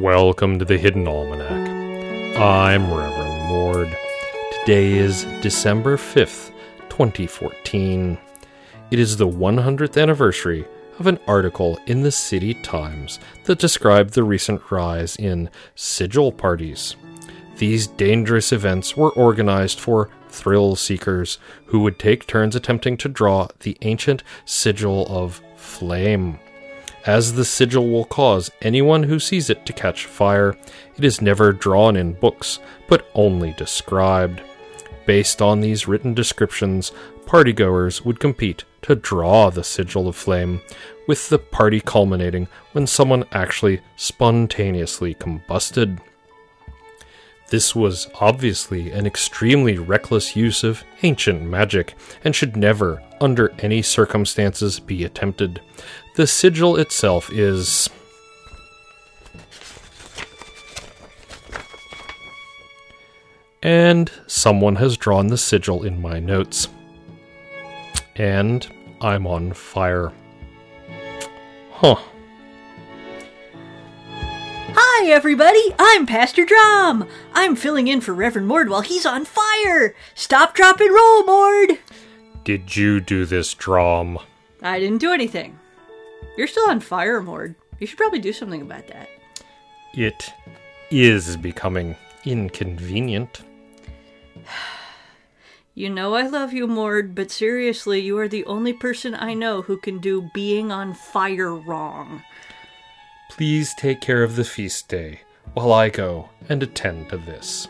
Welcome to the Hidden Almanac. I'm Reverend Mord. Today is December 5th, 2014. It is the 100th anniversary of an article in the City Times that described the recent rise in sigil parties. These dangerous events were organized for thrill seekers who would take turns attempting to draw the ancient sigil of flame. As the sigil will cause anyone who sees it to catch fire, it is never drawn in books, but only described. Based on these written descriptions, partygoers would compete to draw the sigil of flame, with the party culminating when someone actually spontaneously combusted. This was obviously an extremely reckless use of ancient magic and should never, under any circumstances, be attempted. The sigil itself is. And someone has drawn the sigil in my notes. And I'm on fire. Huh. Hi, everybody! I'm Pastor Drum! I'm filling in for Reverend Mord while he's on fire! Stop, drop, and roll, Mord! Did you do this, Drum? I didn't do anything. You're still on fire, Mord. You should probably do something about that. It is becoming inconvenient. You know I love you, Mord, but seriously, you are the only person I know who can do being on fire wrong. Please take care of the feast day while I go and attend to this.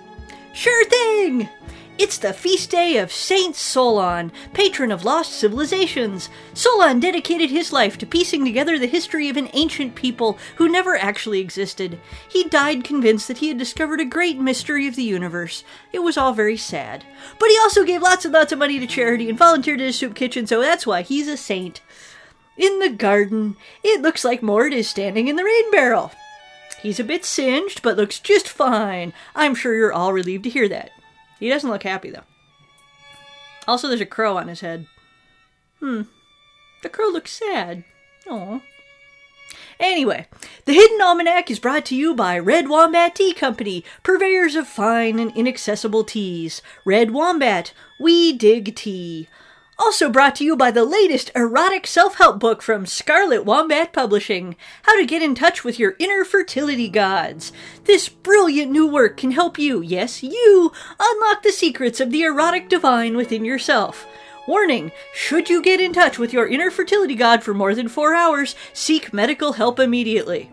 Sure thing! It's the feast day of Saint Solon, patron of lost civilizations. Solon dedicated his life to piecing together the history of an ancient people who never actually existed. He died convinced that he had discovered a great mystery of the universe. It was all very sad. But he also gave lots and lots of money to charity and volunteered at a soup kitchen, so that's why he's a saint. In the garden, it looks like Mord is standing in the rain barrel. He's a bit singed, but looks just fine. I'm sure you're all relieved to hear that. He doesn't look happy, though. Also, there's a crow on his head. Hmm. The crow looks sad. Oh. Anyway, the Hidden Almanac is brought to you by Red Wombat Tea Company, purveyors of fine and inaccessible teas. Red Wombat, we dig tea. Also brought to you by the latest erotic self help book from Scarlet Wombat Publishing How to Get in Touch with Your Inner Fertility Gods. This brilliant new work can help you, yes, you, unlock the secrets of the erotic divine within yourself. Warning Should you get in touch with your inner fertility god for more than four hours, seek medical help immediately.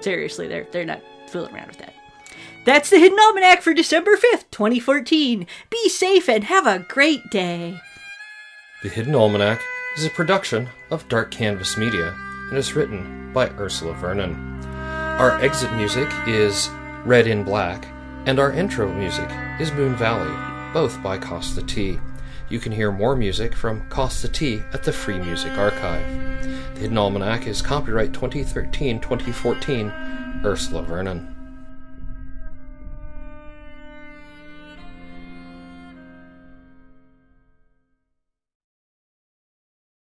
Seriously, they're, they're not fooling around with that. That's the Hidden Almanac for December 5th, 2014. Be safe and have a great day. The Hidden Almanac is a production of Dark Canvas Media and is written by Ursula Vernon. Our exit music is Red in Black, and our intro music is Moon Valley, both by Kosta T. You can hear more music from Kosta T at the Free Music Archive. The Hidden Almanac is copyright 2013 2014, Ursula Vernon.